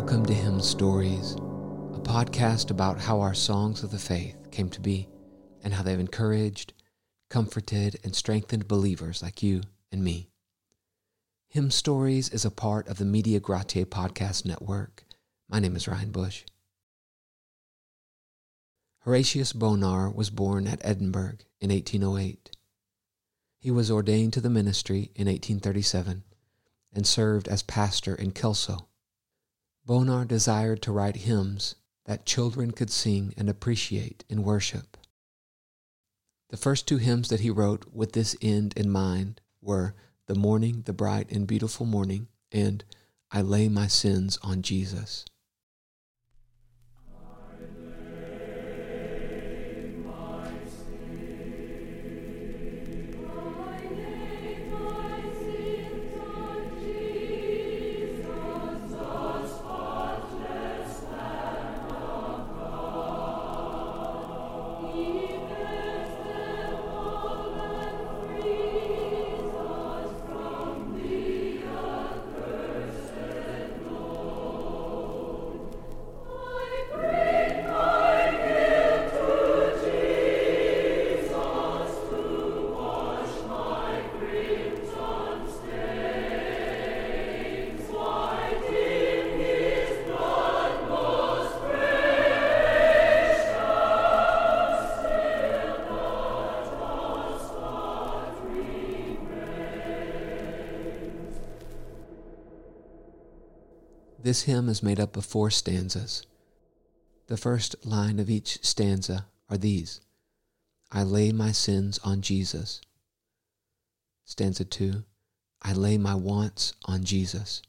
Welcome to Hymn Stories, a podcast about how our songs of the faith came to be and how they've encouraged, comforted, and strengthened believers like you and me. Hymn Stories is a part of the Media Gratiae podcast network. My name is Ryan Bush. Horatius Bonar was born at Edinburgh in 1808. He was ordained to the ministry in 1837 and served as pastor in Kelso. Bonar desired to write hymns that children could sing and appreciate in worship. The first two hymns that he wrote with this end in mind were The Morning, the Bright and Beautiful Morning, and I Lay My Sins on Jesus. This hymn is made up of four stanzas. The first line of each stanza are these I lay my sins on Jesus. Stanza 2 I lay my wants on Jesus.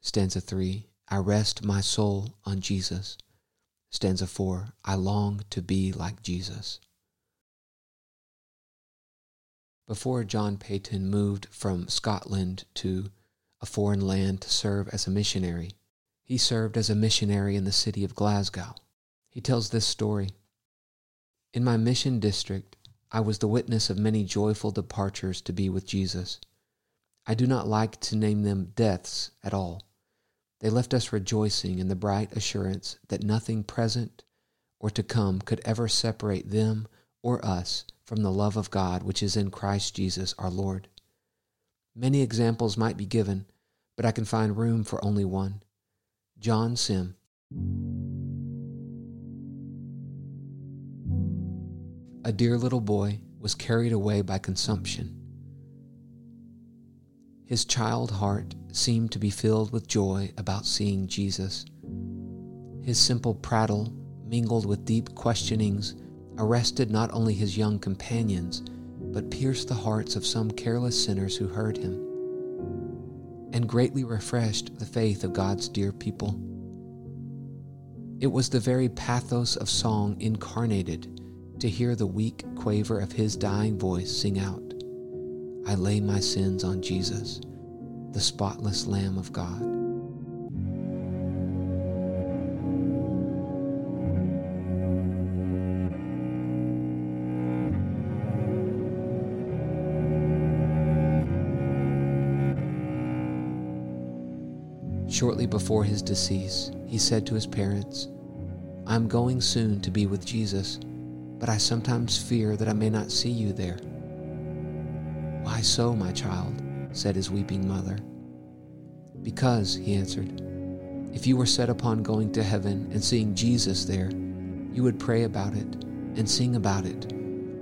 Stanza 3 I rest my soul on Jesus. Stanza 4 I long to be like Jesus. Before John Paton moved from Scotland to a foreign land to serve as a missionary. He served as a missionary in the city of Glasgow. He tells this story In my mission district, I was the witness of many joyful departures to be with Jesus. I do not like to name them deaths at all. They left us rejoicing in the bright assurance that nothing present or to come could ever separate them or us from the love of God which is in Christ Jesus our Lord. Many examples might be given, but I can find room for only one John Sim. A dear little boy was carried away by consumption. His child heart seemed to be filled with joy about seeing Jesus. His simple prattle, mingled with deep questionings, arrested not only his young companions, but pierced the hearts of some careless sinners who heard him and greatly refreshed the faith of God's dear people. It was the very pathos of song incarnated to hear the weak quaver of his dying voice sing out, I lay my sins on Jesus, the spotless Lamb of God. Shortly before his decease, he said to his parents, I am going soon to be with Jesus, but I sometimes fear that I may not see you there. Why so, my child? said his weeping mother. Because, he answered, if you were set upon going to heaven and seeing Jesus there, you would pray about it and sing about it.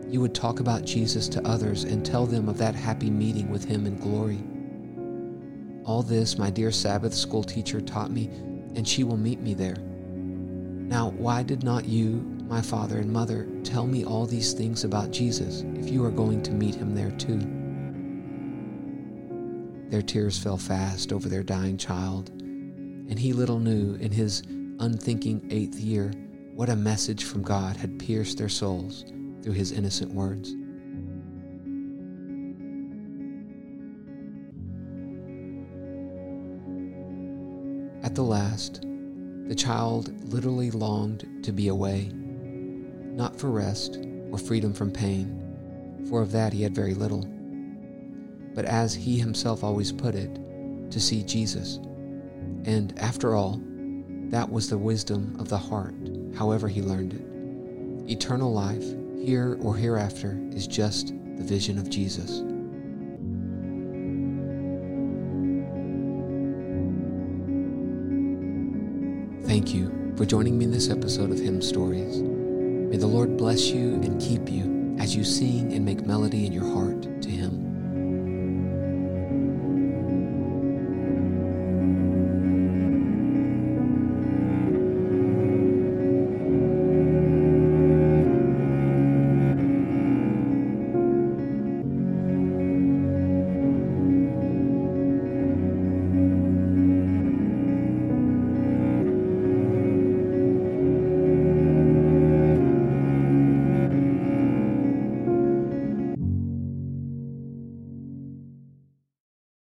You would talk about Jesus to others and tell them of that happy meeting with him in glory. All this my dear Sabbath school teacher taught me, and she will meet me there. Now, why did not you, my father and mother, tell me all these things about Jesus if you are going to meet him there too? Their tears fell fast over their dying child, and he little knew in his unthinking eighth year what a message from God had pierced their souls through his innocent words. The last, the child literally longed to be away, not for rest or freedom from pain, for of that he had very little, but as he himself always put it, to see Jesus. And after all, That was the wisdom of the heart, however he learned it. Eternal life, here or hereafter, is just the vision of Jesus. Thank you for joining me in this episode of Hymn Stories. May the Lord bless you and keep you as you sing and make melody in your heart to Him.